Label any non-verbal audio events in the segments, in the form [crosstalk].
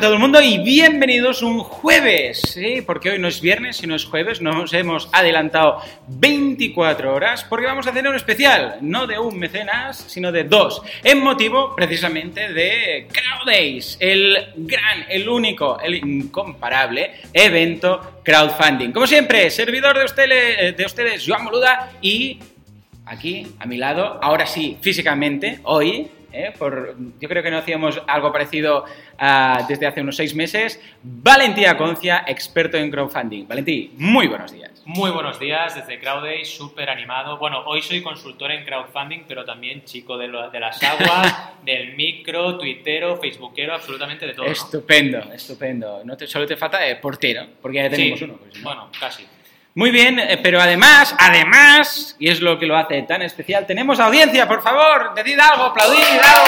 todo el mundo y bienvenidos un jueves, porque hoy no es viernes, sino es jueves, nos hemos adelantado 24 horas porque vamos a hacer un especial, no de un mecenas, sino de dos, en motivo precisamente de Crowd Days, el gran, el único, el incomparable evento crowdfunding. Como siempre, servidor de ustedes, de ustedes Joan Moluda y aquí a mi lado, ahora sí, físicamente, hoy, ¿eh? Por, yo creo que no hacíamos algo parecido uh, desde hace unos seis meses. Valentía Concia, experto en crowdfunding. Valentí, muy buenos días. Muy buenos días desde CrowdAce, súper animado. Bueno, hoy soy consultor en crowdfunding, pero también chico de, lo, de las [laughs] aguas, del micro, tuitero, facebookero, absolutamente de todo. ¿no? Estupendo, estupendo. No te, solo te falta eh, portero, porque ya tenemos Sí, uno. pues, ¿no? Bueno, casi. Muy bien, eh, pero además, además, y es lo que lo hace tan especial, tenemos audiencia, por favor, decid algo, aplaudid algo.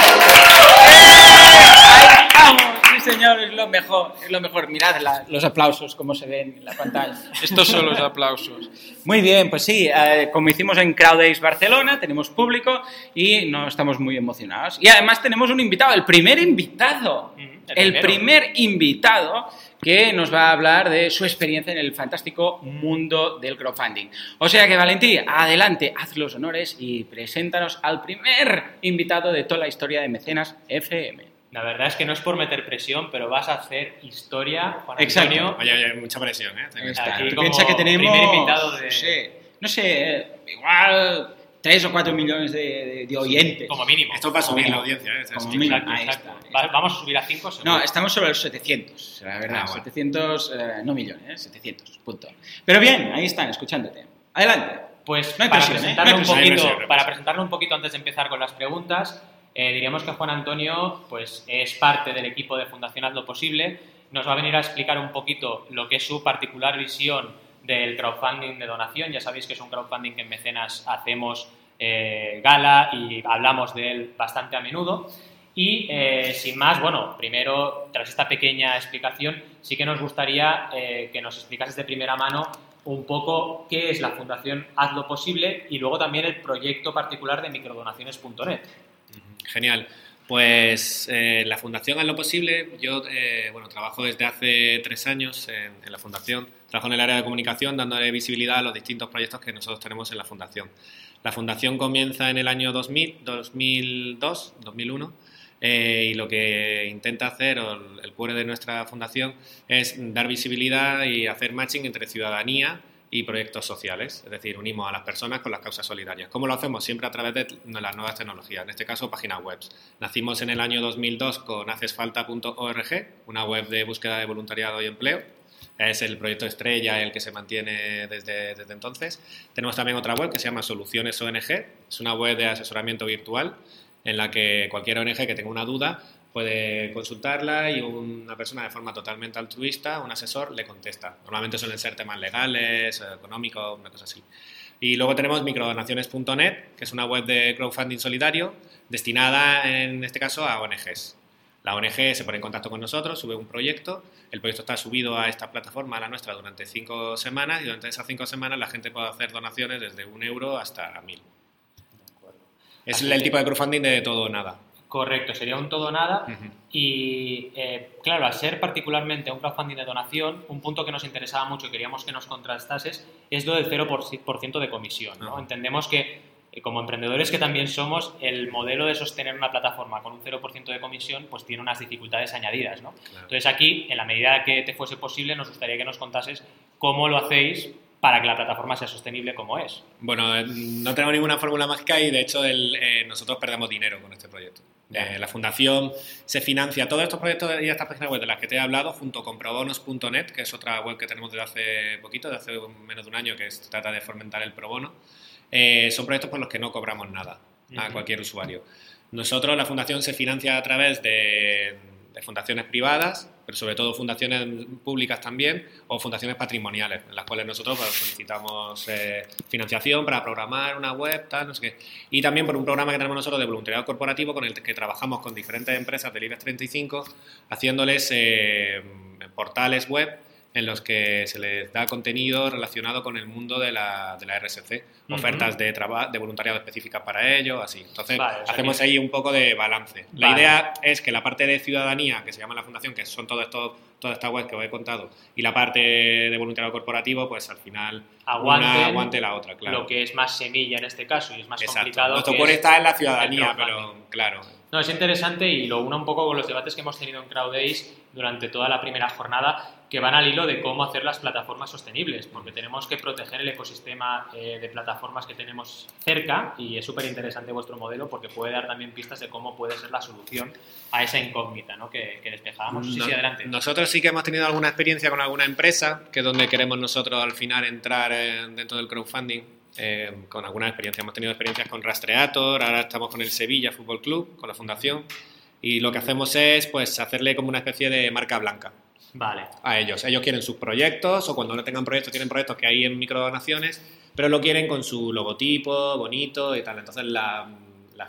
Ahí estamos, sí señor, es lo mejor, es lo mejor. Mirad la- los aplausos, como se ven en la pantalla. Estos son los aplausos. Muy bien, pues sí, eh, como hicimos en CrowdAce Barcelona, tenemos público y no estamos muy emocionados. Y además tenemos un invitado, el primer invitado, Mm, el el primer invitado que nos va a hablar de su experiencia en el fantástico mundo del crowdfunding. O sea que, Valentí, adelante, haz los honores y preséntanos al primer invitado de toda la historia de Mecenas FM. La verdad es que no es por meter presión, pero vas a hacer historia, Juan Exacto. Antonio. Oye, oye, mucha presión, ¿eh? Aquí Tú como piensa que tenemos, primer invitado de- no sé, no sé, igual 3 o 4 millones de, de- de oyentes. Como mínimo. Esto va a subir la audiencia, ¿eh? como Sí, mínimo. Exacto, Ahí exacto. está, ahí Va- Vamos a subir a 5 No, estamos sobre los 700, la verdad. Ah, bueno. 700, eh, no millones, eh, 700, punto. Pero bien, ahí están, escuchándote. Adelante. Pues No para, presión, ¿eh? presentarlo un poquito, para presentarlo un poquito antes de empezar con las preguntas, eh, diríamos que Juan Antonio pues, es parte del equipo de Fundación Haz lo Posible. Nos va a venir a explicar un poquito lo que es su particular visión del crowdfunding de donación. Ya sabéis que es un crowdfunding que en Mecenas hacemos eh, gala y hablamos de él bastante a menudo. Y eh, sin más, bueno, primero, tras esta pequeña explicación, sí que nos gustaría eh, que nos explicases de primera mano un poco qué es la Fundación Haz lo Posible y luego también el proyecto particular de microdonaciones.net. Genial. Pues eh, la Fundación Haz lo Posible, yo eh, bueno, trabajo desde hace tres años en, la Fundación, trabajo en el área de comunicación dándole visibilidad a los distintos proyectos que nosotros tenemos en la Fundación. La Fundación comienza en el año 2000, 2002, 2001 eh, y lo que intenta hacer, o el, el cuore de nuestra Fundación, es dar visibilidad y hacer matching entre ciudadanía y proyectos sociales, es decir, unimos a las personas con las causas solidarias. ¿Cómo lo hacemos? Siempre a través de las nuevas tecnologías, en este caso páginas web. Nacimos en el año 2002 con hacesfalta.org, una web de búsqueda de voluntariado y empleo. Es el proyecto estrella el que se mantiene desde, desde entonces. Tenemos también otra web que se llama Soluciones ONG, es una web de asesoramiento virtual en la que cualquier ONG que tenga una duda puede consultarla y una persona de forma totalmente altruista, un asesor, le contesta. Normalmente suelen ser temas legales, económicos, una cosa así. Y luego tenemos microdonaciones.net, que es una web de crowdfunding solidario destinada, en este caso, a ONGs. La ONG se pone en contacto con nosotros, sube un proyecto, el proyecto está subido a esta plataforma, a la nuestra, durante cinco semanas y durante esas cinco semanas la gente puede hacer donaciones desde un euro hasta mil. Es el tipo de crowdfunding de todo o nada. Correcto, sería un todo nada. Y eh, claro, al ser particularmente un crowdfunding de donación, un punto que nos interesaba mucho y queríamos que nos contrastases es lo del 0% de comisión. ¿no? Entendemos que, eh, como emprendedores que también somos, el modelo de sostener una plataforma con un 0% de comisión pues tiene unas dificultades añadidas. ¿no? Claro. Entonces aquí, en la medida que te fuese posible, nos gustaría que nos contases cómo lo hacéis para que la plataforma sea sostenible como es. Bueno, eh, no tenemos ninguna fórmula mágica y de hecho el- eh, nosotros perdemos dinero con este proyecto. Eh, la fundación se financia todos estos proyectos y estas páginas web de las que te he hablado junto con probonos.net, que es otra web que tenemos desde hace poquito, de hace menos de un año, que es- trata de fomentar el pro bono. Eh, son proyectos por los que no cobramos nada a cualquier usuario. Nosotros, la fundación se financia a través de, de fundaciones privadas, pero sobre todo fundaciones públicas también, o fundaciones patrimoniales, en las cuales nosotros pues, solicitamos eh, financiación para programar una web, tal, no sé qué. Y también por un programa que tenemos nosotros de voluntariado corporativo con el que trabajamos con diferentes empresas del IBEX 35, haciéndoles eh, portales web en los que se les da contenido relacionado con el mundo de la, de la RSC, ofertas de, de voluntariado específicas para ello, así. Entonces, hacemos ahí un poco de balance. La idea es que la parte de ciudadanía, que se llama la fundación, que son todos estos toda esta web que os he contado, y la parte de voluntariado corporativo, pues al final aguante, aguante la otra, claro. Lo que es más semilla en este caso y es más complicado. Nuestro core está en la ciudadanía, pero claro. No, es interesante y lo uno un poco con los debates que hemos tenido en CrowdDays durante toda la primera jornada, que van al hilo de cómo hacer las plataformas sostenibles, porque tenemos que proteger el ecosistema eh, de plataformas que tenemos cerca y es súper interesante vuestro modelo porque puede dar también pistas de cómo puede ser la solución a esa incógnita ¿no? que, que despejábamos. Sí, sí, adelante. Nosotros sí que hemos tenido alguna experiencia con alguna empresa, que es donde queremos nosotros al final entrar dentro del crowdfunding. Eh, con alguna experiencia. Hemos tenido experiencias con Rastreator, ahora estamos con el Sevilla Fútbol Club, con la fundación, y lo que hacemos es pues hacerle como una especie de marca blanca. Vale. A ellos. Ellos quieren sus proyectos o cuando no tengan proyectos, tienen proyectos que hay en microdonaciones, pero lo quieren con su logotipo bonito y tal. Entonces la,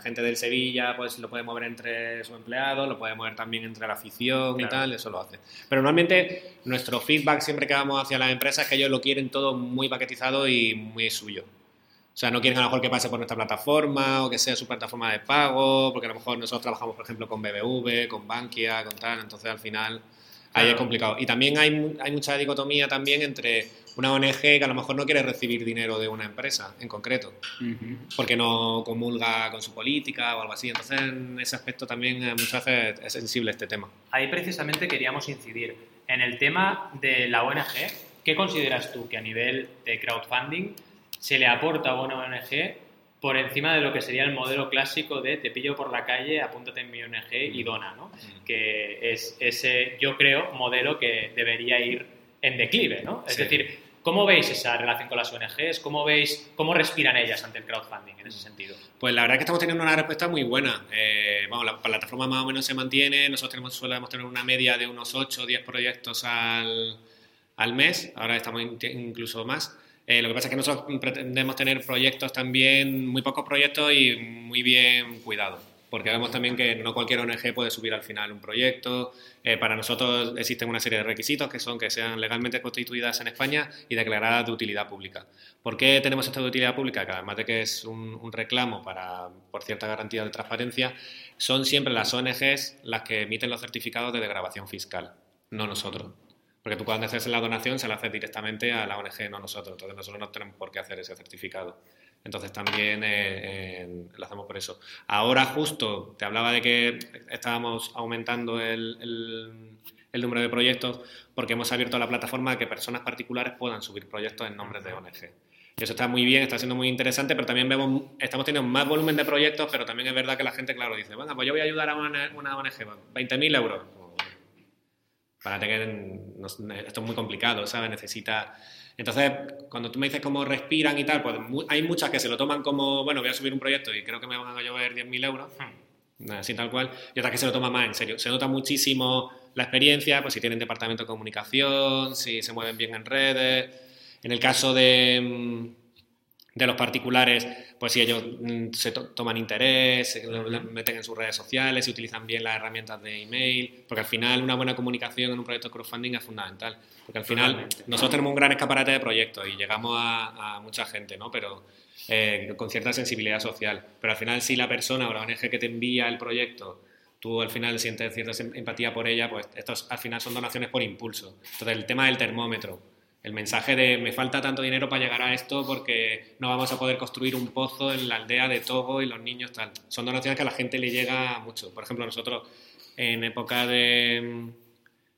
gente del Sevilla pues lo puede mover entre sus empleados, lo puede mover también entre la afición y tal, eso lo hace. Pero normalmente nuestro feedback siempre que vamos hacia las empresas es que ellos lo quieren todo muy paquetizado y muy suyo. O sea, no quieren a lo mejor que pase por nuestra plataforma o que sea su plataforma de pago, porque a lo mejor nosotros trabajamos, por ejemplo, con BBV, con Bankia, con tal, entonces al final Ahí es complicado. Y también hay, hay mucha dicotomía también entre una ONG que a lo mejor no quiere recibir dinero de una empresa en concreto, porque no comulga con su política o algo así. Entonces, en ese aspecto también eh, muchas veces es sensible este tema. Ahí precisamente queríamos incidir. En el tema de la ONG, ¿qué consideras tú que a nivel de crowdfunding se le aporta a una ONG por encima de lo que sería el modelo clásico de te pillo por la calle, apúntate en mi ONG y dona, ¿no? Que es ese, yo creo, modelo que debería ir en declive, ¿no? Es decir, ¿cómo veis esa relación con las ONGs? ¿Cómo veis, cómo respiran ellas ante el crowdfunding en ese sentido? Pues la verdad es que estamos teniendo una respuesta muy buena. Eh, vamos, la plataforma más o menos se mantiene, nosotros tenemos, solemos tener una media de unos 8 o 10 proyectos al, al mes, ahora estamos incluso más. Eh, lo que pasa es que nosotros pretendemos tener proyectos también, muy pocos proyectos y muy bien cuidados, porque vemos también que no cualquier ONG puede subir al final un proyecto. Eh, para nosotros existen una serie de requisitos que son que sean legalmente constituidas en España y declaradas de utilidad pública. ¿Por qué tenemos esto de utilidad pública? Que además de que es un, reclamo para, por cierta garantía de transparencia, son siempre las ONGs las que emiten los certificados de degradación fiscal, no nosotros. Porque tú cuando haces la donación se la haces directamente a la ONG, no a nosotros. Entonces nosotros no tenemos por qué hacer ese certificado. Entonces también eh, lo hacemos por eso. Ahora justo te hablaba de que estábamos aumentando el, el, número de proyectos porque hemos abierto la plataforma a que personas particulares puedan subir proyectos en nombres de ONG. Y eso está muy bien, está siendo muy interesante, pero también vemos, estamos teniendo más volumen de proyectos, pero también es verdad que la gente, claro, dice, bueno, pues yo voy a ayudar a una, una ONG, 20.000 euros para tener, esto es muy complicado, ¿sabes? Necesita... Entonces, cuando tú me dices cómo respiran y tal, pues hay muchas que se lo toman como, bueno, voy a subir un proyecto y creo que me van a llover 10.000 euros, hmm. así tal cual, y otras que se lo toman más en serio. Se nota muchísimo la experiencia, pues si tienen departamento de comunicación, si se mueven bien en redes. En el caso de mm, de los particulares, pues si ellos mm, se toman interés, se meten en sus redes sociales, si utilizan bien las herramientas de email, porque al final una buena comunicación en un proyecto de crowdfunding es fundamental, porque al final nosotros tenemos un gran escaparate de proyectos y llegamos a, mucha gente, ¿no? Pero eh, con cierta sensibilidad social, pero al final si la persona o la ONG que te envía el proyecto tú al final sientes cierta empatía por ella, pues estos al final son donaciones por impulso. Entonces el tema del termómetro, el mensaje de me falta tanto dinero para llegar a esto porque no vamos a poder construir un pozo en la aldea de Togo y los niños tal. Son donaciones que a la gente le llega mucho. Por ejemplo, nosotros en época de,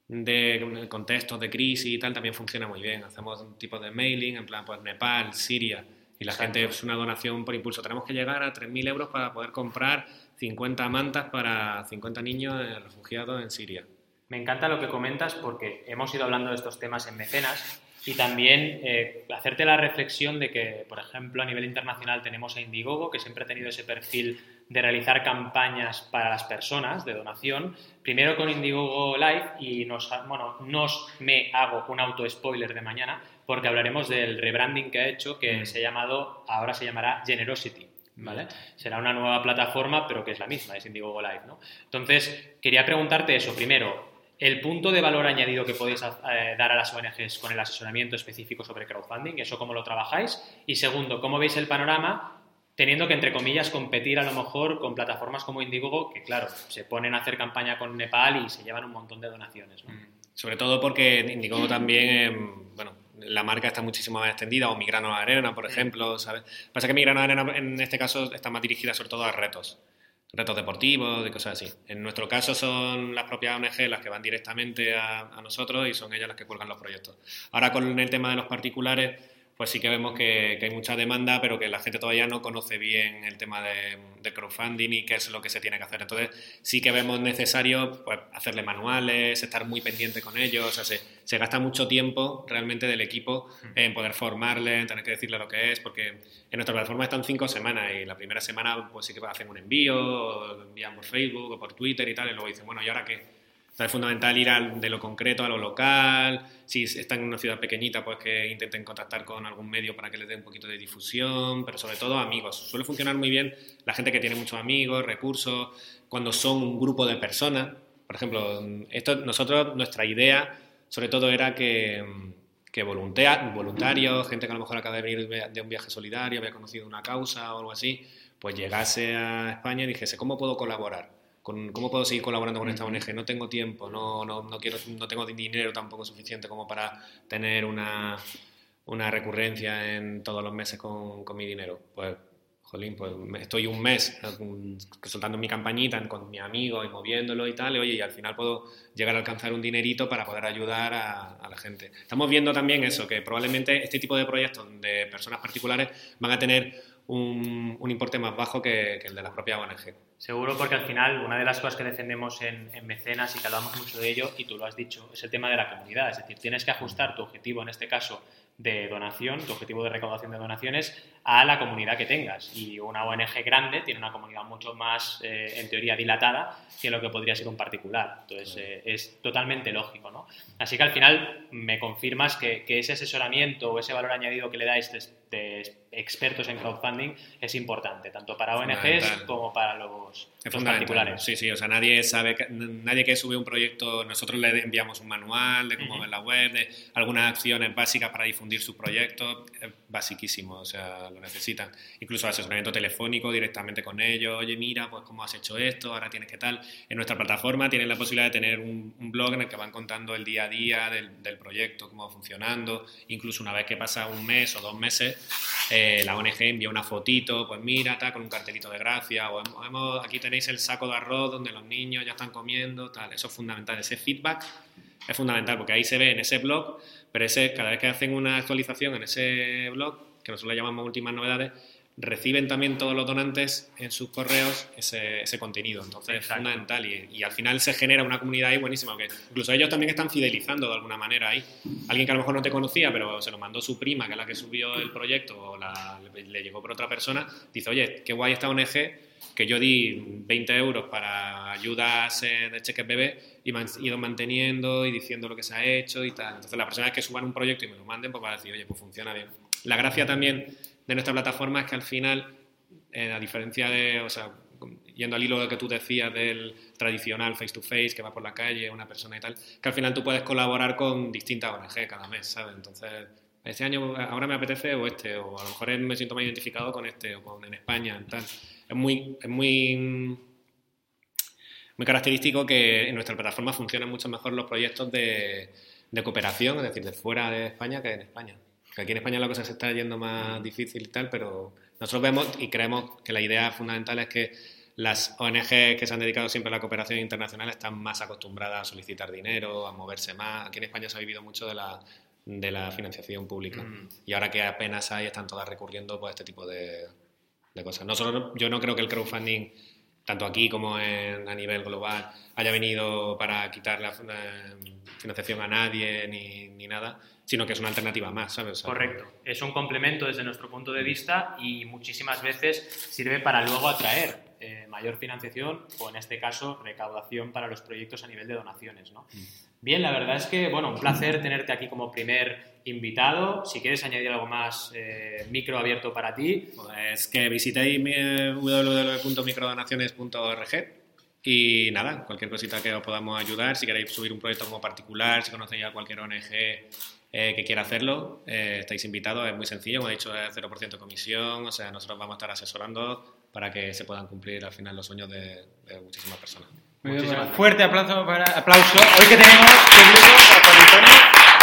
de contextos de crisis y tal también funciona muy bien. Hacemos un tipo de mailing, en plan pues Nepal, Siria, y la gente es una donación por impulso. Tenemos que llegar a 3.000 euros para poder comprar 50 mantas para 50 niños refugiados en Siria. Me encanta lo que comentas porque hemos ido hablando de estos temas en mecenas y también eh, hacerte la reflexión de que, por ejemplo, a nivel internacional tenemos a Indiegogo, que siempre ha tenido ese perfil de realizar campañas para las personas de donación, primero con Indiegogo Live y nos, bueno, nos me hago un auto spoiler de mañana porque hablaremos del rebranding que ha hecho que mm. se ha llamado, ahora se llamará Generosity. ¿Vale? Mm. Será una nueva plataforma, pero que es la misma, es Indiegogo Live, ¿no? Entonces, quería preguntarte eso. Primero, el punto de valor añadido que podéis eh, dar a las ONGs con el asesoramiento específico sobre crowdfunding, eso cómo lo trabajáis. Y segundo, cómo veis el panorama teniendo que, entre comillas, competir a lo mejor con plataformas como Indiegogo, que claro, se ponen a hacer campaña con Nepal y se llevan un montón de donaciones. Mm. Sobre todo porque Indiegogo también, em, bueno, la marca está muchísimo más extendida, o Migrano Arena, por ejemplo, ¿sabes? Pasa que Migrano Arena en este caso está más dirigida sobre todo a retos retos deportivos y cosas así. En nuestro caso son las propias ONG las que van directamente a, a, nosotros y son ellas las que cuelgan los proyectos. Ahora con el tema de los particulares, pues sí que vemos que, hay mucha demanda, pero que la gente todavía no conoce bien el tema de, crowdfunding y qué es lo que se tiene que hacer. Entonces, sí que vemos necesario pues, hacerle manuales, estar muy pendiente con ellos. O sea, se, se, gasta mucho tiempo realmente del equipo en poder formarle, en tener que decirle lo que es, porque en nuestra plataforma están cinco semanas y la primera semana pues sí que hacen un envío, o lo envían por Facebook o por Twitter y tal, y luego dicen, bueno, ¿y ahora qué? Es fundamental ir de lo concreto a lo local. Si están en una ciudad pequeñita, pues que intenten contactar con algún medio para que les dé un poquito de difusión, pero sobre todo amigos. Suele funcionar muy bien la gente que tiene muchos amigos, recursos, cuando son un grupo de personas. Por ejemplo, esto, nosotros, nuestra idea, sobre todo, era que, que voluntarios, gente que a lo mejor acaba de venir de un viaje solidario, había conocido una causa o algo así, pues llegase a España y dijese, ¿cómo puedo colaborar? Cómo puedo seguir colaborando con esta ONG. No tengo tiempo, no, no, no, quiero, no tengo dinero tampoco suficiente como para tener una, una recurrencia en todos los meses con, con mi dinero. Pues, jolín, pues estoy un mes soltando mi campañita con mi amigo y moviéndolo y tal, y oye, y al final puedo llegar a alcanzar un dinerito para poder ayudar a, a, la gente. Estamos viendo también eso, que probablemente este tipo de proyectos de personas particulares van a tener un, un importe más bajo que, que el de la propia ONG. Seguro porque al final una de las cosas que defendemos en, en, Mecenas y que hablamos mucho de ello, y tú lo has dicho, es el tema de la comunidad. Es decir, tienes que ajustar tu objetivo, en este caso de donación, tu objetivo de recaudación de donaciones, a la comunidad que tengas. Y una ONG grande tiene una comunidad mucho más, eh, en teoría, dilatada que lo que podría ser un particular. Entonces, eh, es totalmente lógico. ¿no? Así que al final me confirmas que, que, ese asesoramiento o ese valor añadido que le dais de, de expertos en crowdfunding es importante, tanto para ONGs como para los, los particulares. Sí, sí, o sea, nadie sabe, nadie que sube un proyecto, nosotros le enviamos un manual de cómo uh -huh. ver la web, de algunas acciones básicas para difundir su proyecto, es basiquísimo, o sea, lo necesitan. Incluso asesoramiento telefónico directamente con ellos, oye, mira, pues cómo has hecho esto, ahora tienes que tal. En nuestra plataforma tienen la posibilidad de tener un, un blog en el que van contando el día a día del, del, proyecto, cómo va funcionando, incluso una vez que pasa un mes o dos meses, eh, la ONG envía una fotito, pues mira, está con un cartelito de gracia, o hemos, aquí tenéis el saco de arroz donde los niños ya están comiendo, eso es fundamental, ese feedback es fundamental porque ahí se ve en ese blog, pero ese, cada vez que hacen una actualización en ese blog, que nosotros le llamamos últimas novedades, reciben también todos los donantes en sus correos ese, ese contenido. Entonces Exacto. es fundamental y, y, al final se genera una comunidad ahí buenísima, que incluso ellos también están fidelizando de alguna manera ahí. Alguien que a lo mejor no te conocía, pero se lo mandó su prima, que es la que subió el proyecto, o la, le, le, llegó por otra persona, dice, oye, qué guay esta ONG, que yo di 20 euros para ayudas de cheques bebé y me han ido manteniendo y diciendo lo que se ha hecho y tal. Entonces la vez que suban un proyecto y me lo manden, pues va a decir, oye, pues funciona bien. La gracia también de nuestra plataforma es que al final, eh, a diferencia de, o sea, yendo al hilo de que tú decías del tradicional face to face, que va por la calle, una persona y tal, que al final tú puedes colaborar con distintas ONG cada mes, ¿sabes? Entonces, este año ahora me apetece o este, o a lo mejor me siento más identificado con este, o con en España, tal. Es muy, es muy, muy característico que en nuestra plataforma funcionan mucho mejor los proyectos de, de cooperación, es decir, de fuera de España que en España. Aquí en España la cosa se está yendo más difícil y tal, pero nosotros vemos y creemos que la idea fundamental es que las ONG que se han dedicado siempre a la cooperación internacional están más acostumbradas a solicitar dinero, a moverse más. Aquí en España se ha vivido mucho de la, de la financiación pública mm. y ahora que apenas hay están todas recurriendo pues, a este tipo de, de cosas. Nosotros, yo no creo que el crowdfunding, tanto aquí como en, a nivel global, haya venido para quitar la eh, financiación a nadie ni, ni nada sino que es una alternativa más, ¿sabes? Correcto. Es un complemento desde nuestro punto de vista y muchísimas veces sirve para luego atraer eh, mayor financiación o, en este caso, recaudación para los proyectos a nivel de donaciones, ¿no? Mm. Bien, la verdad es que, bueno, un placer tenerte aquí como primer invitado. Si quieres añadir algo más, eh, micro abierto para ti. Pues que visitéis www.microdonaciones.org Y nada, cualquier cosita que os podamos ayudar, si queréis subir un proyecto como particular, si conocéis a cualquier ONG eh, que quiera hacerlo, eh, estáis invitados, es muy sencillo, como he dicho, es 0% comisión, o sea, nosotros vamos a estar asesorando para que se puedan cumplir al final los sueños de, de muchísimas personas. Bueno, fuerte aplauso para aplauso. Hoy que tenemos para.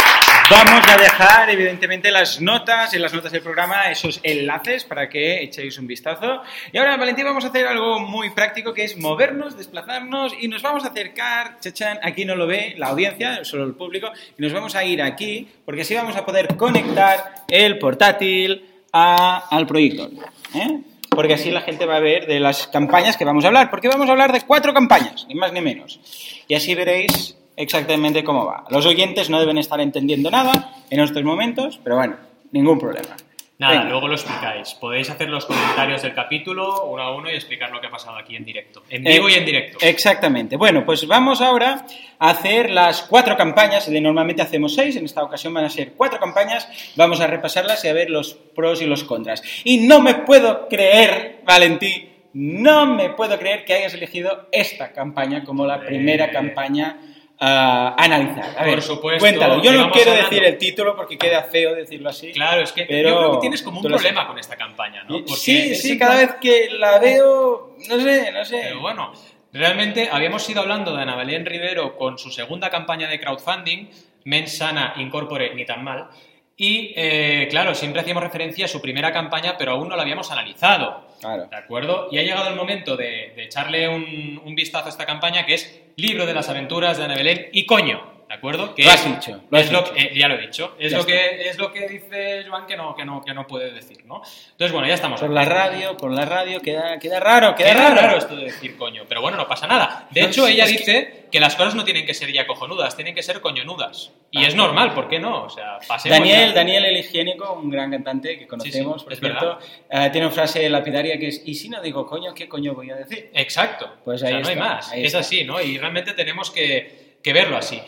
Vamos a dejar, evidentemente, las notas, en las notas del programa, esos enlaces para que echéis un vistazo. Y ahora, Valentín, vamos a hacer algo muy práctico, que es movernos, desplazarnos y nos vamos a acercar, chachan, aquí no lo ve la audiencia, solo el público, y nos vamos a ir aquí, porque así vamos a poder conectar el portátil al proyector. ¿eh? Porque así la gente va a ver de las campañas que vamos a hablar, porque vamos a hablar de cuatro campañas, ni más ni menos. Y así veréis exactamente cómo va. Los oyentes no deben estar entendiendo nada en estos momentos, pero bueno, ningún problema. Nada, Venga. luego lo explicáis. Podéis hacer los comentarios del capítulo uno a uno y explicar lo que ha pasado aquí en directo. En Eh, vivo y en directo. Exactamente. Bueno, pues vamos ahora a hacer las cuatro campañas. Normalmente hacemos seis, en esta ocasión van a ser cuatro campañas. Vamos a repasarlas y a ver los pros y los contras. Y no me puedo creer, Valentí, no me puedo creer que hayas elegido esta campaña como la primera Eh. campaña a analizar. A Por ver, supuesto, cuéntalo. Yo no quiero hablando. decir el título porque queda feo decirlo así. Claro, es que Pero yo creo que tienes como un problema sabes. con esta campaña, ¿no? Porque sí, sí, cada plan- vez que la veo, no sé, no sé. Pero bueno, realmente habíamos ido hablando de Ana Belén Rivero con su segunda campaña de crowdfunding, Mensana Incorpore ni tan mal. Y eh, claro, siempre hacíamos referencia a su primera campaña, pero aún no la habíamos analizado. Claro. ¿De acuerdo? Y ha llegado el momento de, de echarle un, un vistazo a esta campaña que es Libro de las aventuras de Ana y coño. ¿De acuerdo? Que Lo has es- dicho, lo es has lo dicho. que- eh, ya lo he dicho. Es Ya lo, está. que, es lo que dice Joan que no, que, no, que no puede decir, ¿no? Entonces, bueno, ya estamos. Por la radio, por la radio, queda, queda raro, queda, Queda raro. raro esto de decir coño, pero bueno, no pasa nada. De No, hecho, sí, ella es que- dice que... las cosas no tienen que ser ya cojonudas, tienen que ser coñonudas. Y Ah. es normal, ¿por qué no? O sea, Daniel, ya. Daniel el higiénico, un gran cantante que conocemos, Sí, sí, por es cierto, eh, tiene una frase lapidaria que es, ¿y si no digo coño, qué coño voy a decir? Exacto. Pues O sea, ahí no hay está, más. ahí es está. así, ¿no? Y realmente tenemos que, que verlo así.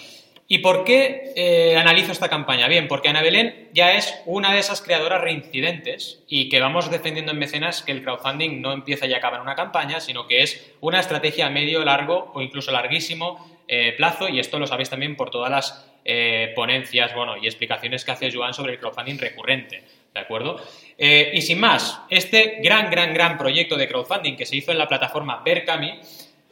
¿Y por qué eh, analizo esta campaña? Bien, porque Ana Belén ya es una de esas creadoras reincidentes y que vamos defendiendo en mecenas que el crowdfunding no empieza y acaba en una campaña, sino que es una estrategia a medio, largo o incluso larguísimo eh, plazo y esto lo sabéis también por todas las eh, ponencias bueno, y explicaciones que hace Joan sobre el crowdfunding recurrente. ¿De acuerdo? Y sin más, este gran, gran, gran proyecto de crowdfunding que se hizo en la plataforma Berkami,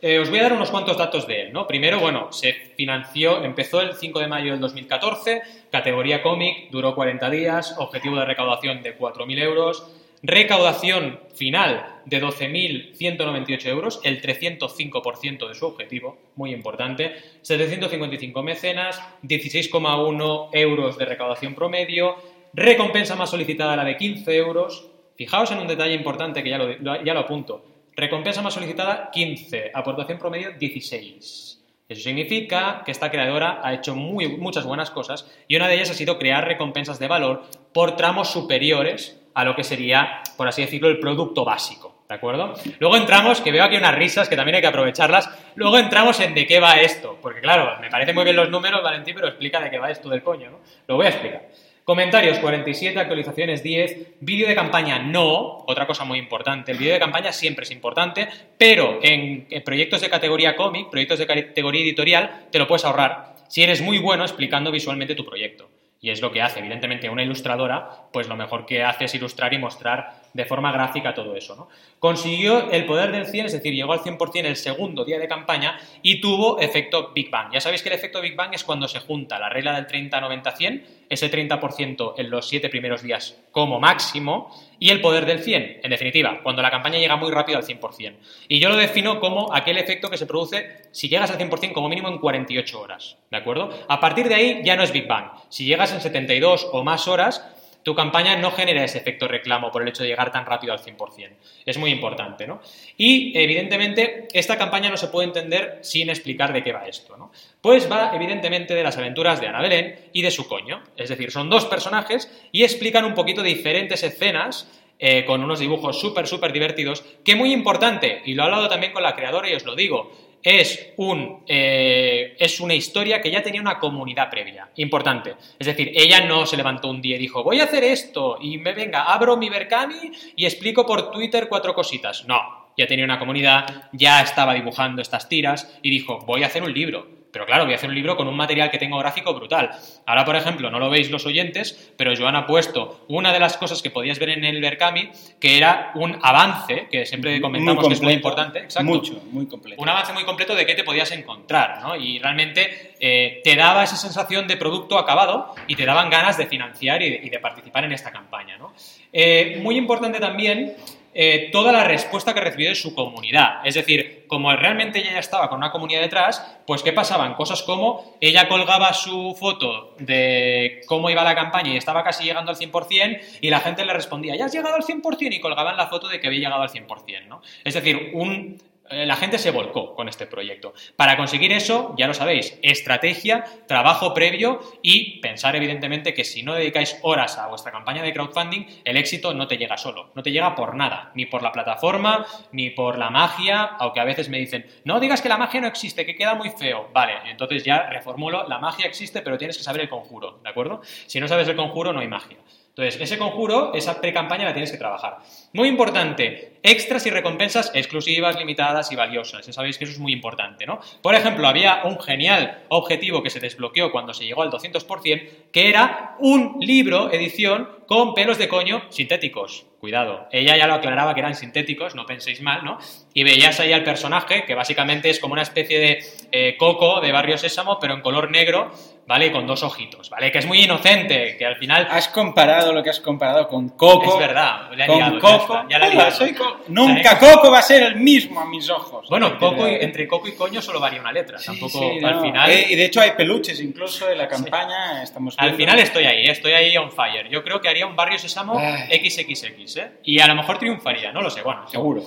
eh, os voy a dar unos cuantos datos de él, ¿no? Primero, bueno, se financió, empezó el 5 de mayo del 2014, categoría cómic, duró 40 días, objetivo de recaudación de 4.000 euros, recaudación final de 12.198 euros, el 305% de su objetivo, muy importante, 755 mecenas, 16,1 euros de recaudación promedio, recompensa más solicitada la de 15 euros, fijaos en un detalle importante que ya lo, lo- ya lo apunto, recompensa más solicitada 15, aportación promedio 16. Eso significa que esta creadora ha hecho muy, muchas buenas cosas y una de ellas ha sido crear recompensas de valor por tramos superiores a lo que sería, por así decirlo, el producto básico. ¿De acuerdo? Luego entramos, que veo aquí unas risas que también hay que aprovecharlas. Luego entramos en de qué va esto. Porque, claro, me parecen muy bien los números, Valentín, pero explica de qué va esto del coño, ¿no? Lo voy a explicar. Comentarios 47, actualizaciones 10, vídeo de campaña no, otra cosa muy importante, el vídeo de campaña siempre es importante, pero en, proyectos de categoría cómic, proyectos de categoría editorial, te lo puedes ahorrar si eres muy bueno explicando visualmente tu proyecto. Y es lo que hace, evidentemente, una ilustradora, pues lo mejor que hace es ilustrar y mostrar de forma gráfica todo eso, ¿no? Consiguió el poder del 100, es decir, llegó al 100% el segundo día de campaña y tuvo efecto Big Bang. Ya sabéis que el efecto Big Bang es cuando se junta la regla del 30-90-100, ese 30% en los 7 primeros días como máximo, y el poder del 100, en definitiva, cuando la campaña llega muy rápido al 100%. Y yo lo defino como aquel efecto que se produce si llegas al 100% como mínimo en 48 horas, ¿de acuerdo? A partir de ahí ya no es Big Bang. Si llegas en 72 o más horas, tu campaña no genera ese efecto reclamo por el hecho de llegar tan rápido al 100%. Es muy importante, ¿no? Y, evidentemente, esta campaña no se puede entender sin explicar de qué va esto, ¿no? Pues va, evidentemente, de las aventuras de Ana Belén y de su coño. Es decir, son dos personajes y explican un poquito diferentes escenas eh, con unos dibujos súper, súper divertidos, que muy importante, y lo he hablado también con la creadora y os lo digo, es, un, eh, es una historia que ya tenía una comunidad previa, importante. Es decir, ella no se levantó un día y dijo, voy a hacer esto, y me venga, abro mi Berkami y explico por Twitter cuatro cositas. No, ya tenía una comunidad, ya estaba dibujando estas tiras y dijo, voy a hacer un libro. Pero claro, voy a hacer un libro con un material que tengo gráfico brutal. Ahora, por ejemplo, no lo veis los oyentes, pero Joan ha puesto una de las cosas que podías ver en el Berkami, que era un avance, que siempre comentamos que es muy importante. Exacto. Mucho, muy completo. Un avance muy completo de qué te podías encontrar, ¿no? Y realmente eh, te daba esa sensación de producto acabado y te daban ganas de financiar y de, participar en esta campaña, ¿no? Eh, muy importante también eh, toda la respuesta que recibió de su comunidad. Es decir, como realmente ella ya estaba con una comunidad detrás, pues ¿qué pasaban? Cosas como ella colgaba su foto de cómo iba la campaña y estaba casi llegando al 100% y la gente le respondía, ya has llegado al 100% y colgaban la foto de que había llegado al 100%. ¿no? Es decir, un la gente se volcó con este proyecto. Para conseguir eso, ya lo sabéis, estrategia, trabajo previo y pensar evidentemente que si no dedicáis horas a vuestra campaña de crowdfunding, el éxito no te llega solo, no te llega por nada, ni por la plataforma, ni por la magia, aunque a veces me dicen, no digas que la magia no existe, que queda muy feo. Vale, entonces ya reformulo, la magia existe, pero tienes que saber el conjuro, ¿de acuerdo? Si no sabes el conjuro, no hay magia. Entonces, ese conjuro, esa pre-campaña la tienes que trabajar. Muy importante, extras y recompensas exclusivas, limitadas y valiosas. Ya sabéis que eso es muy importante, ¿no? Por ejemplo, había un genial objetivo que se desbloqueó cuando se llegó al 200%, que era un libro, edición, con pelos de coño sintéticos. Cuidado, ella ya lo aclaraba que eran sintéticos, no penséis mal, ¿no? Y veías ahí al personaje, que básicamente es como una especie de eh, coco de Barrio Sésamo, pero en color negro, ¿vale? con dos ojitos, ¿vale? Que es muy inocente, que al final... Has comparado lo que has comparado con Coco. Es verdad, le con Coco. Ya, la soy Nunca Coco va a ser el mismo a mis ojos. Bueno, Coco entre Coco y Coño solo varía una letra, tampoco al final... Eh, y de hecho hay peluches incluso en la campaña, estamos Al final estoy ahí, estoy ahí on fire. Yo creo que haría un Barrio Sésamo XXX, ¿eh? Y a lo mejor triunfaría, no lo sé, bueno. Seguro.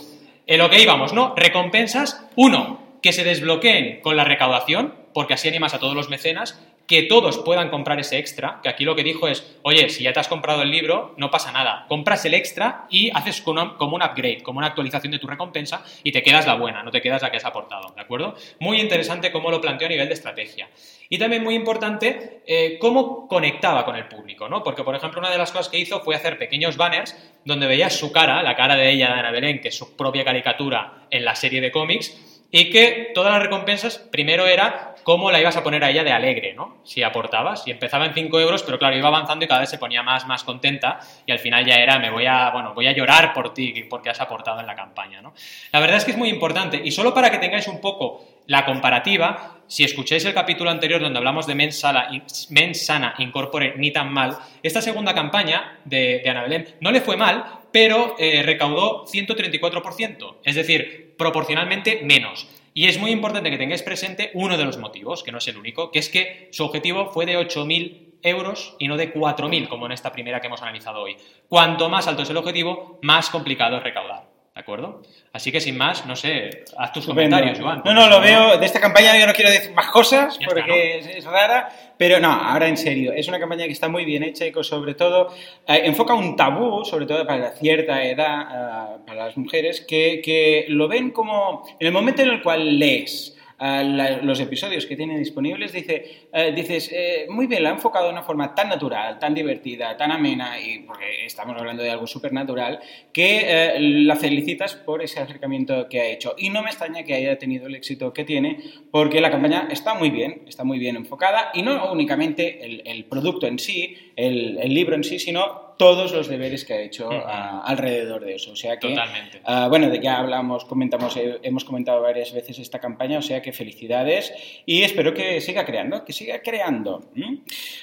En lo que íbamos, ¿no? Recompensas, uno, que se desbloqueen con la recaudación, porque así animas a todos los mecenas, que todos puedan comprar ese extra, que aquí lo que dijo es, oye, si ya te has comprado el libro, no pasa nada, compras el extra y haces como un upgrade, como una actualización de tu recompensa y te quedas la buena, no te quedas la que has aportado, ¿de acuerdo? Muy interesante cómo lo planteó a nivel de estrategia. Y también muy importante eh, cómo conectaba con el público, ¿no? Porque, por ejemplo, una de las cosas que hizo fue hacer pequeños banners donde veías su cara, la cara de ella, de Ana Belén, que es su propia caricatura en la serie de cómics, y que todas las recompensas primero era cómo la ibas a poner a ella de alegre, ¿no? Si aportabas, y empezaba en 5 euros, pero claro, iba avanzando y cada vez se ponía más, más contenta y al final ya era, me voy a, bueno, voy a llorar por ti, porque has aportado en la campaña, ¿no? La verdad es que es muy importante y solo para que tengáis un poco la comparativa, si escucháis el capítulo anterior donde hablamos de Men Sana, Incorpore ni tan mal, esta segunda campaña de, de Ana Belén no le fue mal, pero eh, recaudó 134%, es decir, proporcionalmente menos. Y es muy importante que tengáis presente uno de los motivos, que no es el único, que es que su objetivo fue de 8.000 euros y no de 4.000, como en esta primera que hemos analizado hoy. Cuanto más alto es el objetivo, más complicado es recaudar. ¿De acuerdo? Así que sin más, no sé, haz tus comentarios, Juan. No, no, lo veo. De esta campaña yo no quiero decir más cosas porque es, rara, pero no, ahora en serio. Es una campaña que está muy bien hecha y que sobre todo eh, enfoca un tabú, sobre todo para cierta edad, eh, para las mujeres, que, que lo ven como en el momento en el cual lees los episodios que tiene disponibles, dice, eh, dices, eh, muy bien, la ha enfocado de una forma tan natural, tan divertida, tan amena, y porque estamos hablando de algo súper natural, que eh, la felicitas por ese acercamiento que ha hecho. Y no me extraña que haya tenido el éxito que tiene, porque la campaña está muy bien, está muy bien enfocada, y no únicamente el, producto en sí, el, el libro en sí, sino todos los deberes que ha hecho alrededor de eso. O sea que, Totalmente. Uh, bueno, ya hablamos, comentamos, eh, hemos comentado varias veces esta campaña, o sea que felicidades y espero que siga creando, que siga creando.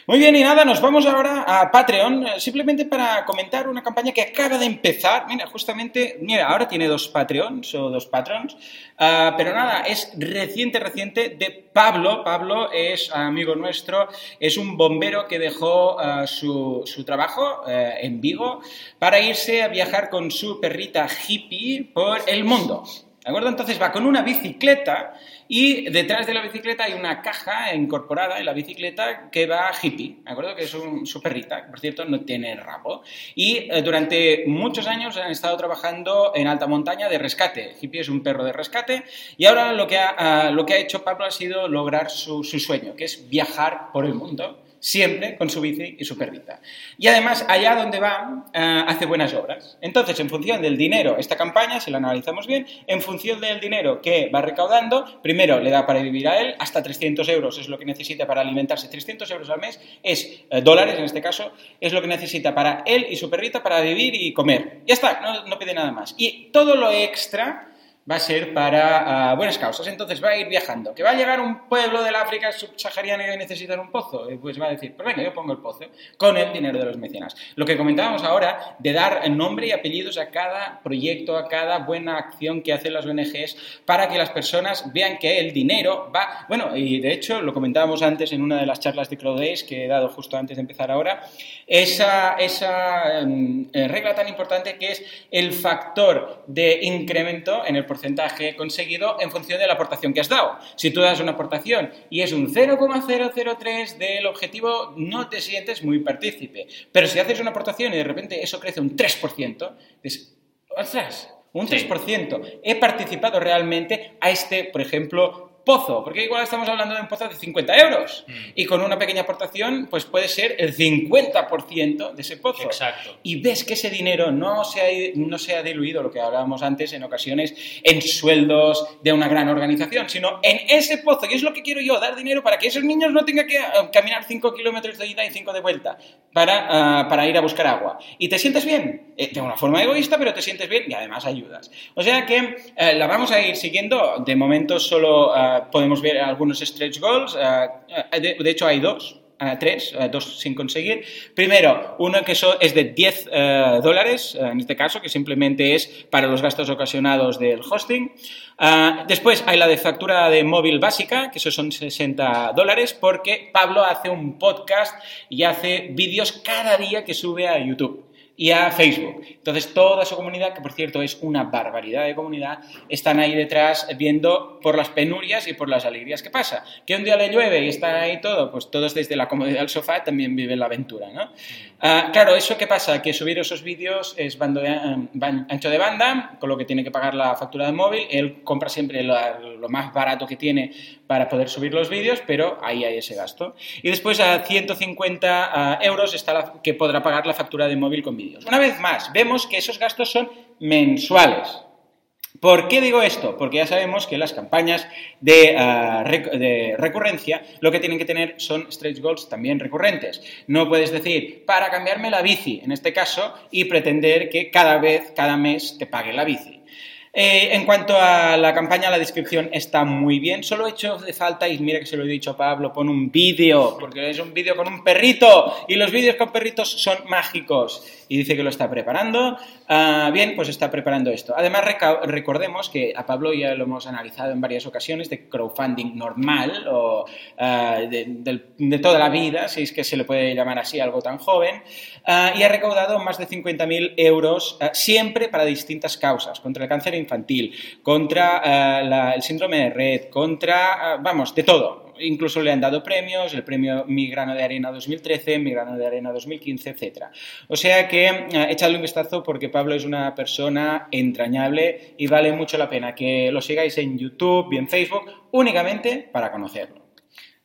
Muy bien, y nada, nos vamos ahora a Patreon, eh, simplemente para comentar una campaña que acaba de empezar. Mira, justamente, mira, ahora tiene dos Patreons o dos patrons, uh, pero nada, es reciente, reciente de Pablo. Pablo es amigo nuestro, es un bombero que dejó uh, su, su, trabajo en Vigo para irse a viajar con su perrita hippie por el mundo. ¿De acuerdo? Entonces va con una bicicleta y detrás de la bicicleta hay una caja incorporada en la bicicleta que va hippie, ¿de acuerdo? Que es su perrita, por cierto, no tiene rabo. Y eh, durante muchos años han estado trabajando en alta montaña de rescate. Hippie es un perro de rescate y ahora lo que ha, lo que ha hecho Pablo ha sido lograr su, su sueño, que es viajar por el mundo siempre con su bici y su perrita. Y además, allá donde va, eh, hace buenas obras. Entonces, en función del dinero, esta campaña, si la analizamos bien, en función del dinero que va recaudando, primero le da para vivir a él, hasta 300 euros es lo que necesita para alimentarse, 300 euros al mes es eh, dólares en este caso, es lo que necesita para él y su perrita para vivir y comer. Ya está, no, no pide nada más. Y todo lo extra va a ser para ah, buenas causas. Entonces va a ir viajando. Que va a llegar un pueblo del África subsahariana y necesitar un pozo. Pues va a decir, pues venga, yo pongo el pozo con el dinero de los mecenas. Lo que comentábamos ahora de dar nombre y apellidos a cada proyecto, a cada buena acción que hacen las ONGs para que las personas vean que el dinero va... Bueno, y de hecho lo comentábamos antes en una de las charlas de CrowDays que he dado justo antes de empezar ahora, esa, esa em, eh, regla tan importante que es el factor de incremento en el porcentaje conseguido en función de la aportación que has dado. Si tú das una aportación y es un 0,003 del objetivo, no te sientes muy partícipe. Pero si haces una aportación y de repente eso crece un 3%, dices, ostras, un 3%. He participado realmente a este, por ejemplo, pozo, porque igual estamos hablando de un pozo de 50 euros mm. y con una pequeña aportación pues puede ser el 50% de ese pozo. Exacto. Y ves que ese dinero no se, ha, no se ha diluido, lo que hablábamos antes en ocasiones, en sueldos de una gran organización, sino en ese pozo, y es lo que quiero yo, dar dinero para que esos niños no tengan que eh, caminar 5 kilómetros de ida y 5 de vuelta para, ah, para ir a buscar agua. Y te sientes bien, eh, de una forma egoísta, pero te sientes bien y además ayudas. O sea que eh, la vamos a ir siguiendo, de momento solo podemos ver algunos stretch goals. Eh, eh, de, hecho, hay dos. Eh, tres, dos sin conseguir. Primero, uno que es de 10 dólares, en este caso, que simplemente es para los gastos ocasionados del hosting. después hay la de factura de móvil básica, que eso son 60 dólares, porque Pablo hace un podcast y hace vídeos cada día que sube a YouTube y a Facebook. Entonces, toda su comunidad, que por cierto es una barbaridad de comunidad, están ahí detrás viendo por las penurias y por las alegrías que pasa. Que un día le llueve y están ahí todo, pues todos desde la comodidad del sofá también viven la aventura, ¿no? Ah, claro, ¿eso qué pasa? Que subir esos vídeos es bando ancho de banda, con lo que tiene que pagar la factura de móvil. Él compra siempre lo más barato que tiene para poder subir los vídeos, pero ahí hay ese gasto. Y después a 150 ah, euros está la, que podrá pagar la factura de móvil con Una vez más, vemos que esos gastos son mensuales. ¿Por qué digo esto? Porque ya sabemos que las campañas de, ah, de, recurrencia lo que tienen que tener son stretch goals también recurrentes. No puedes decir, para cambiarme la bici, en este caso, y pretender que cada vez, cada mes, te pague la bici. Eh, en cuanto a la campaña, la descripción está muy bien. Solo he hecho de falta, y mira que se lo he dicho a Pablo, pon un vídeo, porque es un vídeo con un perrito, y los vídeos con perritos son mágicos. Y dice que lo está preparando. Ah, bien, pues está preparando esto. Además, recordemos que a Pablo ya lo hemos analizado en varias ocasiones de crowdfunding normal o ah, de, toda la vida, si es que se le puede llamar así algo tan joven, ah, y ha recaudado más de 50.000 euros siempre para distintas causas, contra el cáncer infantil, contra el síndrome de red, contra, vamos, de todo incluso le han dado premios, el premio Mi Grano de Arena 2013, Mi Grano de Arena 2015, etc. O sea que eh, echadle un vistazo porque Pablo es una persona entrañable y vale mucho la pena que lo sigáis en YouTube y en Facebook únicamente para conocerlo.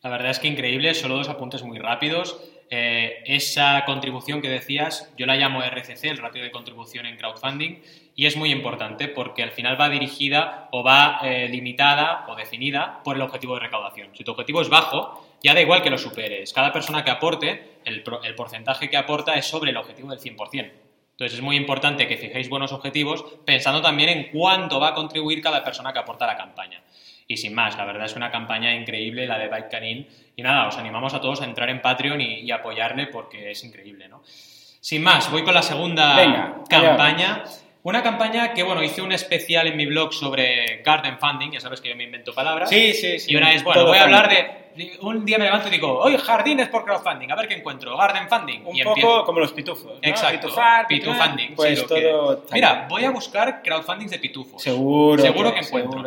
La verdad es que increíble, solo dos apuntes muy rápidos. Eh, esa contribución que decías, yo la llamo RCC, el ratio de contribución en crowdfunding, y es muy importante porque al final va dirigida o va eh, limitada o definida por el objetivo de recaudación. Si tu objetivo es bajo, ya da igual que lo superes. Cada persona que aporte, el, el porcentaje que aporta es sobre el objetivo del 100%. Entonces es muy importante que fijéis buenos objetivos pensando también en cuánto va a contribuir cada persona que aporta a la campaña. Y sin más, la verdad es una campaña increíble la de Bike Canin. Y nada, os animamos a todos a entrar en Patreon y, apoyarle porque es increíble, ¿no? Sin más, voy con la segunda campaña. Una campaña que, bueno, hice un especial en mi blog sobre garden funding, ya sabes que yo me invento palabras. Sí, sí, sí. Y una vez, bueno, voy a hablar de... Un día me levanto y digo, hoy jardines por crowdfunding, a ver qué encuentro, garden funding. Un poco como los pitufos, ¿no? Exacto, Pitufar, pitufunding. Pues todo... Mira, voy a buscar crowdfunding de pitufos. Seguro. Seguro que, encuentro.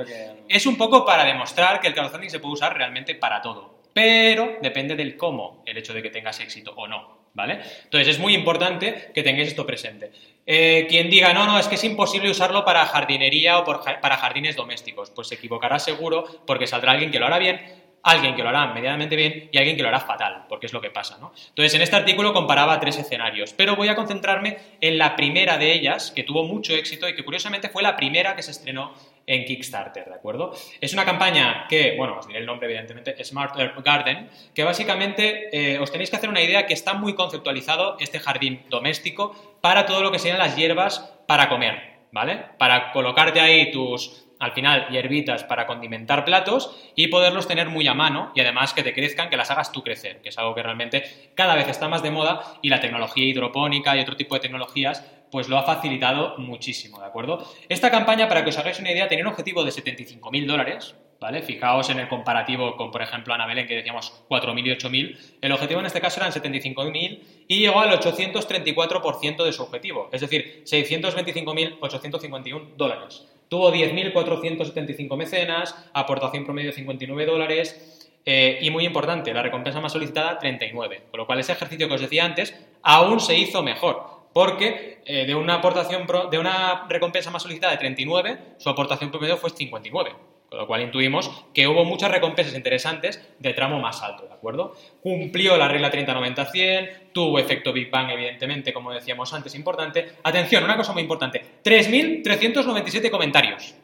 Es un poco para demostrar que el crowdfunding se puede usar realmente para todo. Pero depende del cómo, el hecho de que tengas éxito o no. ¿Vale? Entonces es muy importante que tengáis esto presente. Eh, quien diga, no, no, es que es imposible usarlo para jardinería o para jardines domésticos, pues se equivocará seguro porque saldrá alguien que lo hará bien, alguien que lo hará medianamente bien y alguien que lo hará fatal, porque es lo que pasa, ¿no? Entonces, en este artículo comparaba tres escenarios, pero voy a concentrarme en la primera de ellas, que tuvo mucho éxito y que curiosamente fue la primera que se estrenó en Kickstarter, ¿de acuerdo? Es una campaña que, bueno, os diré el nombre evidentemente, Smart Earth Garden, que básicamente eh, os tenéis que hacer una idea que está muy conceptualizado este jardín doméstico para todo lo que sean las hierbas para comer, ¿vale? Para colocarte ahí tus al final hierbitas para condimentar platos y poderlos tener muy a mano y además que te crezcan, que las hagas tú crecer, que es algo que realmente cada vez está más de moda y la tecnología hidropónica y otro tipo de tecnologías pues lo ha facilitado muchísimo, ¿de acuerdo? Esta campaña, para que os hagáis una idea, tenía un objetivo de 75.000 dólares, ¿vale? Fijaos en el comparativo con, por ejemplo, Ana Belén, que decíamos 4.000 y 8.000. El objetivo en este caso eran 75.000 y llegó al 834% de su objetivo, es decir, 625.851 dólares. Tuvo 10.475 mecenas, aportación promedio de 59 dólares eh, y muy importante, la recompensa más solicitada 39. Con lo cual ese ejercicio que os decía antes aún se hizo mejor, porque eh, de una aportación de una recompensa más solicitada de 39, su aportación promedio fue 59. Con lo cual intuimos que hubo muchas recompensas interesantes de tramo más alto, ¿de acuerdo? Cumplió la regla 30-90-100, tuvo efecto Big Bang, evidentemente, como decíamos antes, importante. Atención, una cosa muy importante, 3.397 comentarios,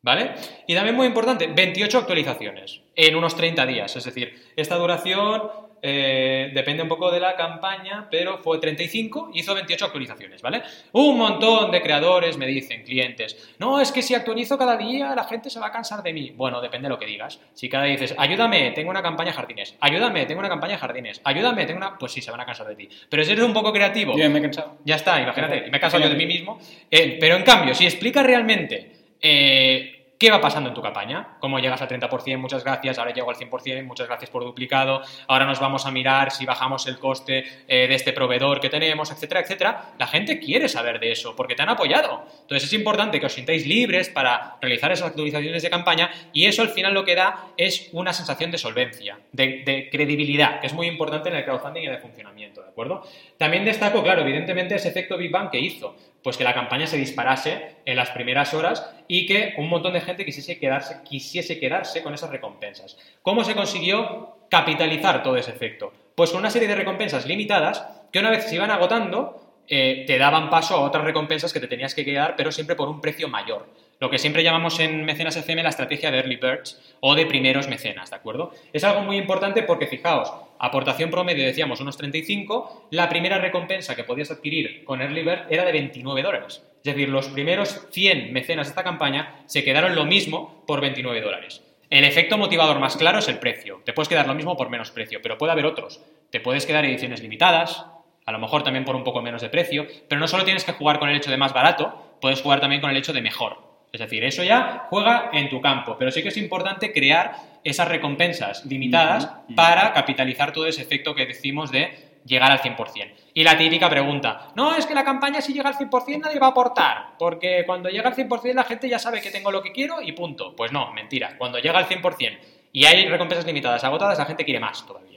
¿vale? Y también muy importante, 28 actualizaciones en unos 30 días, es decir, esta duración eh, depende un poco de la campaña, pero fue 35 hizo 28 actualizaciones, ¿vale? Un montón de creadores me dicen, clientes, no, es que si actualizo cada día la gente se va a cansar de mí. Bueno, depende de lo que digas. Si cada día dices, ayúdame, tengo una campaña jardines, ayúdame, tengo una campaña jardines, ayúdame, tengo una... Pues sí, se van a cansar de ti. Pero si eres un poco creativo... Yo me he cansado. Ya está, imagínate, me he cansado yo de mí mismo. Eh, pero en cambio, si explicas realmente... Eh, ¿Qué va pasando en tu campaña? ¿Cómo llegas al 30%? Muchas gracias, ahora llego al 100%, muchas gracias por duplicado, ahora nos vamos a mirar si bajamos el coste eh, de este proveedor que tenemos, etcétera, etcétera. La gente quiere saber de eso porque te han apoyado. Entonces es importante que os sintáis libres para realizar esas actualizaciones de campaña y eso al final lo que da es una sensación de solvencia, de, de credibilidad, que es muy importante en el crowdfunding y en el funcionamiento, ¿de acuerdo? También destaco, claro, evidentemente ese efecto Big Bang que hizo pues que la campaña se disparase en las primeras horas y que un montón de gente quisiese quedarse, quisiese quedarse con esas recompensas. ¿Cómo se consiguió capitalizar todo ese efecto? Pues con una serie de recompensas limitadas que una vez se iban agotando, eh, te daban paso a otras recompensas que te tenías que quedar, pero siempre por un precio mayor lo que siempre llamamos en Mecenas FM la estrategia de early birds o de primeros mecenas, ¿de acuerdo? Es algo muy importante porque, fijaos, aportación promedio decíamos unos 35, la primera recompensa que podías adquirir con early bird era de 29 dólares. Es decir, los primeros 100 mecenas de esta campaña se quedaron lo mismo por 29 dólares. El efecto motivador más claro es el precio. Te puedes quedar lo mismo por menos precio, pero puede haber otros. Te puedes quedar ediciones limitadas, a lo mejor también por un poco menos de precio, pero no solo tienes que jugar con el hecho de más barato, puedes jugar también con el hecho de mejor. Es decir, eso ya juega en tu campo, pero sí que es importante crear esas recompensas limitadas para capitalizar todo ese efecto que decimos de llegar al 100%. Y la típica pregunta, no, es que la campaña si llega al 100% nadie va a aportar, porque cuando llega al 100% la gente ya sabe que tengo lo que quiero y punto. Pues no, mentira, cuando llega al 100% y hay recompensas limitadas agotadas, la gente quiere más todavía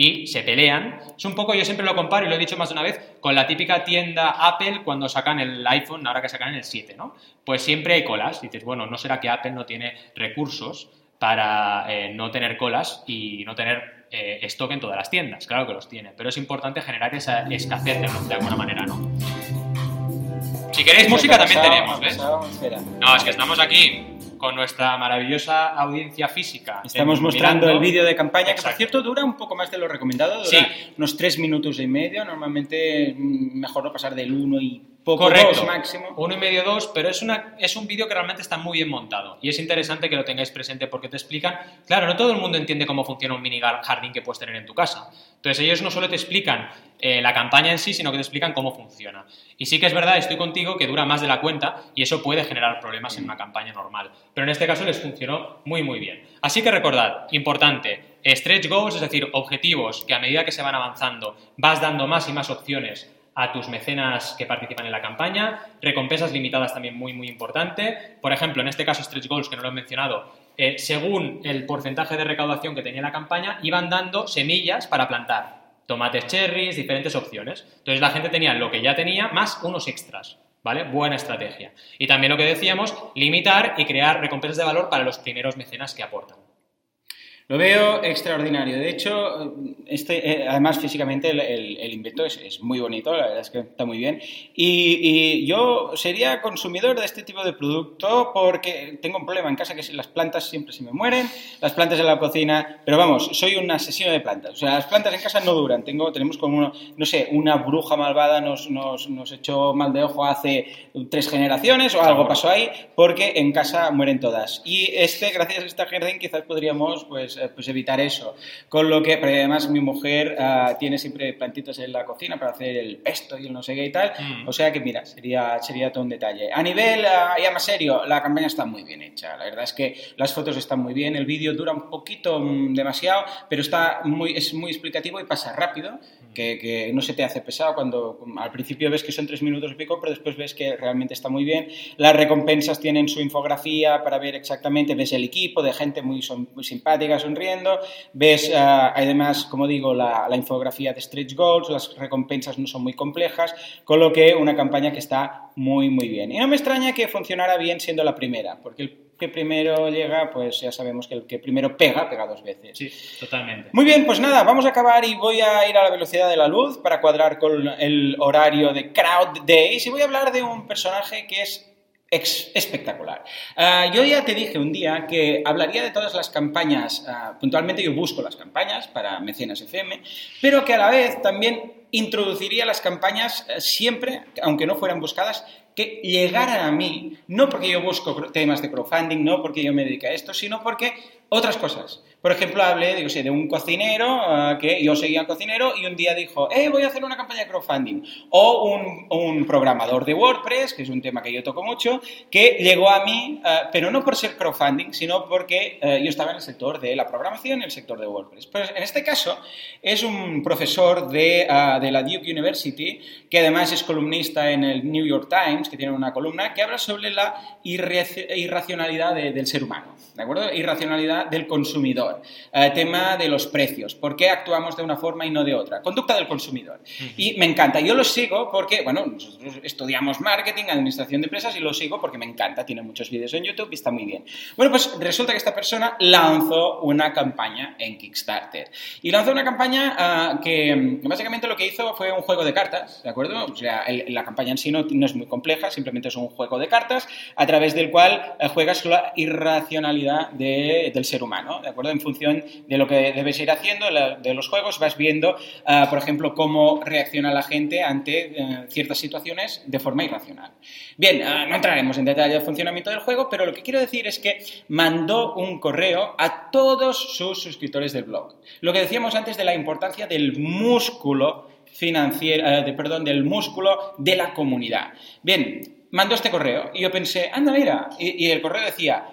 y se pelean. Es un poco, yo siempre lo comparo y lo he dicho más de una vez, con la típica tienda Apple cuando sacan el iPhone, ahora que sacan el 7, ¿no? Pues siempre hay colas. dices, bueno, ¿no será que Apple no tiene recursos para eh, no tener colas y no tener eh, stock en todas las tiendas? Claro que los tiene, pero es importante generar esa escasez de, alguna manera, ¿no? Si queréis música también tenemos, ¿ves? No, es que estamos aquí con nuestra maravillosa audiencia física. Estamos mostrando el vídeo de campaña, que por cierto dura un poco más de lo recomendado, dura sí. unos tres minutos y medio, normalmente mm, mejor no pasar del uno y poco Correcto. dos máximo. Uno y medio, dos, pero es, una, es un vídeo que realmente está muy bien montado y es interesante que lo tengáis presente porque te explican, claro, no todo el mundo entiende cómo funciona un mini jardín que puedes tener en tu casa. Entonces ellos no solo te explican eh, la campaña en sí, sino que te explican cómo funciona. Y sí que es verdad, estoy contigo, que dura más de la cuenta y eso puede generar problemas en una campaña normal. Pero en este caso les funcionó muy, muy bien. Así que recordad, importante, stretch goals, es decir, objetivos que a medida que se van avanzando vas dando más y más opciones a tus mecenas que participan en la campaña, recompensas limitadas también muy, muy importante. Por ejemplo, en este caso stretch goals, que no lo he mencionado, eh, según el porcentaje de recaudación que tenía la campaña, iban dando semillas para plantar tomates cherries, diferentes opciones. Entonces la gente tenía lo que ya tenía más unos extras, ¿vale? Buena estrategia. Y también lo que decíamos, limitar y crear recompensas de valor para los primeros mecenas que aportan. Lo veo extraordinario. De hecho, este, eh, además físicamente el, el, invento es, es, muy bonito, la verdad es que está muy bien. Y, y, yo sería consumidor de este tipo de producto porque tengo un problema en casa que las plantas siempre se me mueren, las plantas en la cocina, pero vamos, soy un asesino de plantas. O sea, las plantas en casa no duran. Tengo, tenemos como, uno, no sé, una bruja malvada nos, nos, nos echó mal de ojo hace tres generaciones o algo pasó ahí porque en casa mueren todas. Y este, gracias a esta jardín, quizás podríamos pues pues evitar eso. Con lo que, pero además mi mujer uh, tiene siempre plantitas en la cocina para hacer el pesto y el no sé qué y tal. Mm. O sea que, mira, sería, sería todo un detalle. A nivel uh, ya más serio, la campaña está muy bien hecha. La verdad es que las fotos están muy bien, el vídeo dura un poquito um, demasiado, pero está muy, es muy explicativo y pasa rápido, mm. que, que, no se te hace pesado cuando al principio ves que son tres minutos y pico, pero después ves que realmente está muy bien. Las recompensas tienen su infografía para ver exactamente, ves el equipo de gente muy, son, muy simpática, son sonriendo, ves uh, además, como digo, la, la, infografía de stretch goals, las recompensas no son muy complejas, con lo que una campaña que está muy, muy bien. Y no me extraña que funcionara bien siendo la primera, porque el que primero llega, pues ya sabemos que el que primero pega, pega dos veces. Sí, totalmente. Muy bien, pues nada, vamos a acabar y voy a ir a la velocidad de la luz para cuadrar con el horario de Crowd Days y voy a hablar de un personaje que es espectacular. Uh, yo ya te dije un día que hablaría de todas las campañas, uh, puntualmente yo busco las campañas para Mecenas FM, pero que a la vez también introduciría las campañas uh, siempre, aunque no fueran buscadas, que llegaran a mí, no porque yo busco temas de crowdfunding, no porque yo me dedique a esto, sino porque otras cosas. Por ejemplo, hablé digo, sí, de un cocinero uh, que yo seguía cocinero y un día dijo, eh, voy a hacer una campaña de crowdfunding. O un, un, programador de WordPress, que es un tema que yo toco mucho, que llegó a mí, uh, pero no por ser crowdfunding, sino porque uh, yo estaba en el sector de la programación, en el sector de WordPress. Pues en este caso es un profesor de, de la Duke University, que además es columnista en el New York Times, que tiene una columna, que habla sobre la irracionalidad de, del ser humano, ¿de acuerdo? Irracionalidad del consumidor. Eh, tema de los precios, por qué actuamos de una forma y no de otra, conducta del consumidor. Uh -huh. Y me encanta, yo lo sigo porque, bueno, nosotros estudiamos marketing, administración de empresas y lo sigo porque me encanta, tiene muchos vídeos en YouTube y está muy bien. Bueno, pues resulta que esta persona lanzó una campaña en Kickstarter y lanzó una campaña uh, que, que, básicamente lo que hizo fue un juego de cartas, ¿de acuerdo? O sea, el, la campaña en sí no, no, es muy compleja, simplemente es un juego de cartas a través del cual uh, juegas la irracionalidad de, del ser humano, ¿de acuerdo? En función de lo que debes ir haciendo de los juegos, vas viendo, uh, por ejemplo, cómo reacciona la gente ante uh, ciertas situaciones de forma irracional. Bien, uh, no entraremos en detalle del funcionamiento del juego, pero lo que quiero decir es que mandó un correo a todos sus suscriptores del blog. Lo que decíamos antes de la importancia del músculo financiero, de, perdón, del músculo de la comunidad. Bien, mandó este correo y yo pensé, anda, mira, y el correo decía,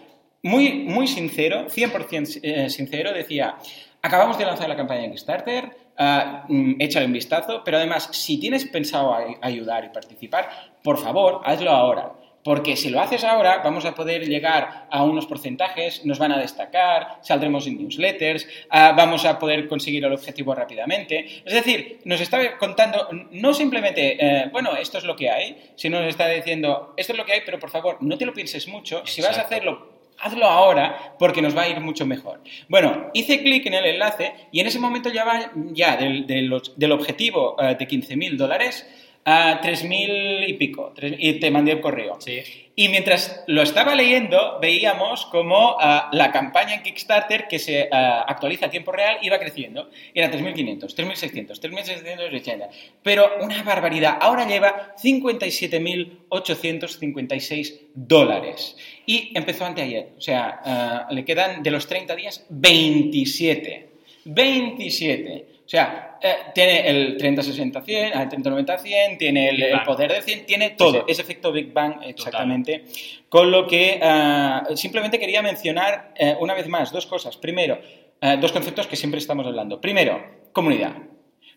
muy, muy sincero, 100% eh, sincero, decía, acabamos de lanzar la campaña de Kickstarter, uh, échale un vistazo, pero además, si tienes pensado ayudar y participar, por favor, hazlo ahora. Porque si lo haces ahora, vamos a poder llegar a unos porcentajes, nos van a destacar, saldremos en newsletters, uh, vamos a poder conseguir el objetivo rápidamente. Es decir, nos está contando no simplemente, eh, bueno, esto es lo que hay, sino nos está diciendo, esto es lo que hay, pero por favor, no te lo pienses mucho. Exacto. Si vas a hacerlo hazlo ahora porque nos va a ir mucho mejor. Bueno, hice clic en el enlace y en ese momento ya va ya del, del, del objetivo uh, de 15.000 dólares a 3.000 y pico, 3, y te mandé el correo. Sí. Y mientras lo estaba leyendo, veíamos como uh, la campaña en Kickstarter, que se uh, actualiza a tiempo real, iba creciendo. Era 3.500, 3.600, 3.680. Pero una barbaridad. Ahora lleva 57.856 dólares. Y empezó anteayer. O sea, uh, le quedan de los 30 días 27. 27. O sea, eh, tiene el 30-60-100, el 30-90-100, tiene el, el, poder de 100, tiene todo. Sí, sí. Ese efecto Big Bang, exactamente. Total. Con lo que uh, simplemente quería mencionar uh, una vez más dos cosas. Primero, uh, dos conceptos que siempre estamos hablando. Primero, comunidad.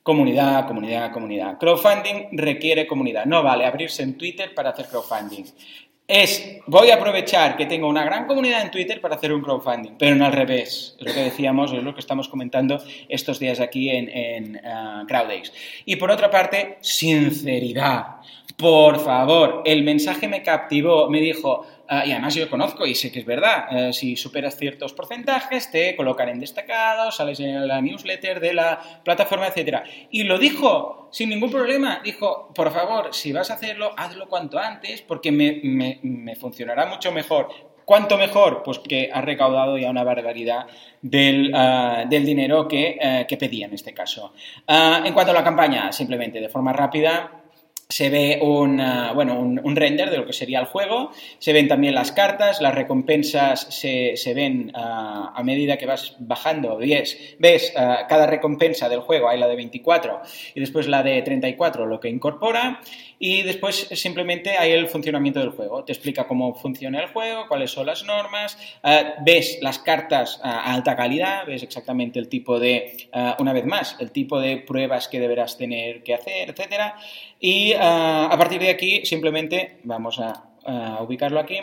Comunidad, comunidad, comunidad. Crowdfunding requiere comunidad. No vale abrirse en Twitter para hacer crowdfunding es voy a aprovechar que tengo una gran comunidad en Twitter para hacer un crowdfunding, pero no al revés. Es lo que decíamos, es lo que estamos comentando estos días aquí en, en uh. Y por otra parte, sinceridad. Por favor, el mensaje me captivó, me dijo, ah, y además yo conozco y sé que es verdad, eh, si superas ciertos porcentajes te colocan en destacado, sales en la newsletter de la plataforma, etcétera. Y lo dijo sin ningún problema, dijo, por favor, si vas a hacerlo, hazlo cuanto antes porque me, funcionará mucho mejor ¿Cuánto mejor? Pues que ha recaudado ya una barbaridad del, ah, del dinero que, eh, que, pedía en este caso. Uh, en cuanto a la campaña, simplemente de forma rápida, se ve un, bueno, un, render de lo que sería el juego, se ven también las cartas, las recompensas se, se ven uh, a medida que vas bajando, ves, ves uh, cada recompensa del juego, hay la de 24 y después la de 34, lo que incorpora, y después simplemente hay el funcionamiento del juego, te explica cómo funciona el juego, cuáles son las normas, ves las cartas a alta calidad, ves exactamente el tipo de, una vez más, el tipo de pruebas que deberás tener que hacer, etcétera, y uh, a partir de aquí simplemente vamos a, a ubicarlo aquí.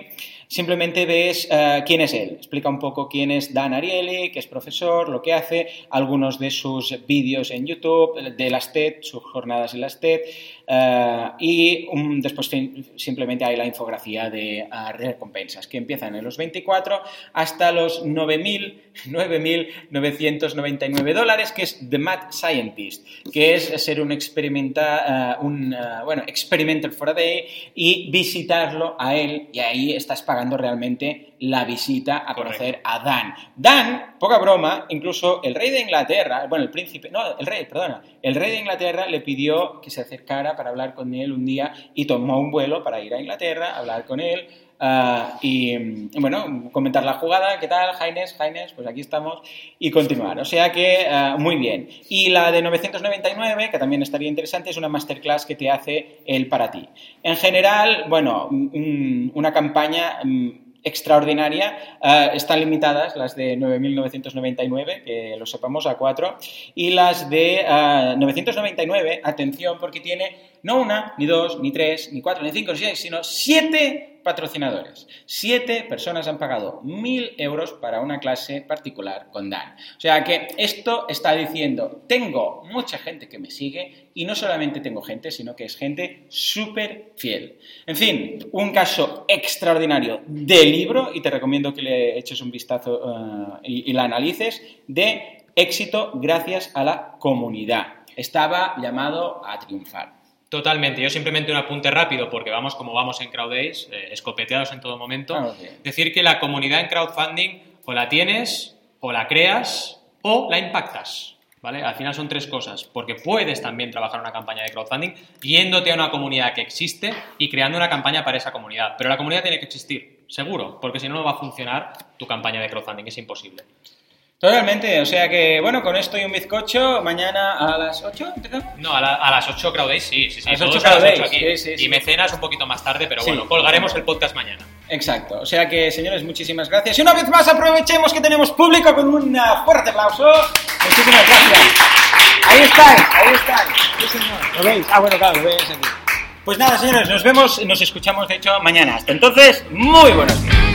Simplemente ves uh, quién es él. Explica un poco quién es Dan Ariely, que es profesor, lo que hace, algunos de sus vídeos en YouTube, de las TED, sus jornadas en las TED, uh, y um, después simplemente hay la infografía de recompensas, que empiezan en los 24 hasta los 9.999 [laughs] dólares, que es The Mad Scientist, que es ser un, experimenta, un bueno, experimental for a day y visitarlo a él, y ahí estás pagando realmente la visita a conocer a Dan. Dan, poca broma, incluso el rey de Inglaterra, bueno, el príncipe, no, el rey, perdona, el rey de Inglaterra le pidió que se acercara para hablar con él un día y tomó un vuelo para ir a Inglaterra, hablar con él, Uh, y bueno, comentar la jugada, ¿qué tal, Jaines? Jaines, pues aquí estamos, y continuar. O sea que uh, muy bien. Y la de 999, que también estaría interesante, es una masterclass que te hace él para ti. En general, bueno, un, una campaña extraordinaria. Uh, están limitadas las de 9.999, que lo sepamos, a 4. Y las de uh, 999, atención, porque tiene no una, ni dos, ni tres, ni cuatro, ni cinco, ni seis, sino siete patrocinadores. Siete personas han pagado mil euros para una clase particular con Dan. O sea que esto está diciendo, tengo mucha gente que me sigue y no solamente tengo gente, sino que es gente súper fiel. En fin, un caso extraordinario de libro y te recomiendo que le eches un vistazo uh, y, y la analices de éxito gracias a la comunidad. Estaba llamado a triunfar. Totalmente. Yo simplemente un apunte rápido, porque vamos como vamos en CrowdAce, eh, escopeteados en todo momento. Ah. Decir que la comunidad en crowdfunding o la tienes, o la creas, o la impactas. ¿Vale? Al final son tres cosas, porque puedes también trabajar una campaña de crowdfunding yéndote a una comunidad que existe y creando una campaña para esa comunidad. Pero la comunidad tiene que existir, seguro, porque si no, no va a funcionar tu campaña de crowdfunding, es imposible. Totalmente, o sea que, bueno, con esto y un bizcocho, mañana a las 8 empezamos. No, a, la, a las 8 Crowdays, sí, sí, sí. A las 8 Crowdays, sí, sí, sí. Y mecenas un poquito más tarde, pero bueno, colgaremos el podcast mañana. Exacto, o sea que, señores, muchísimas gracias. Y una vez más aprovechemos que tenemos público con un fuerte aplauso. Muchísimas gracias. Ahí estáis, ahí estáis. Sí, señor. ¿Lo veis? Ah, bueno, claro, lo veis aquí. Pues nada, señores, nos vemos, nos escuchamos, de hecho, mañana. Hasta entonces, muy buenos días.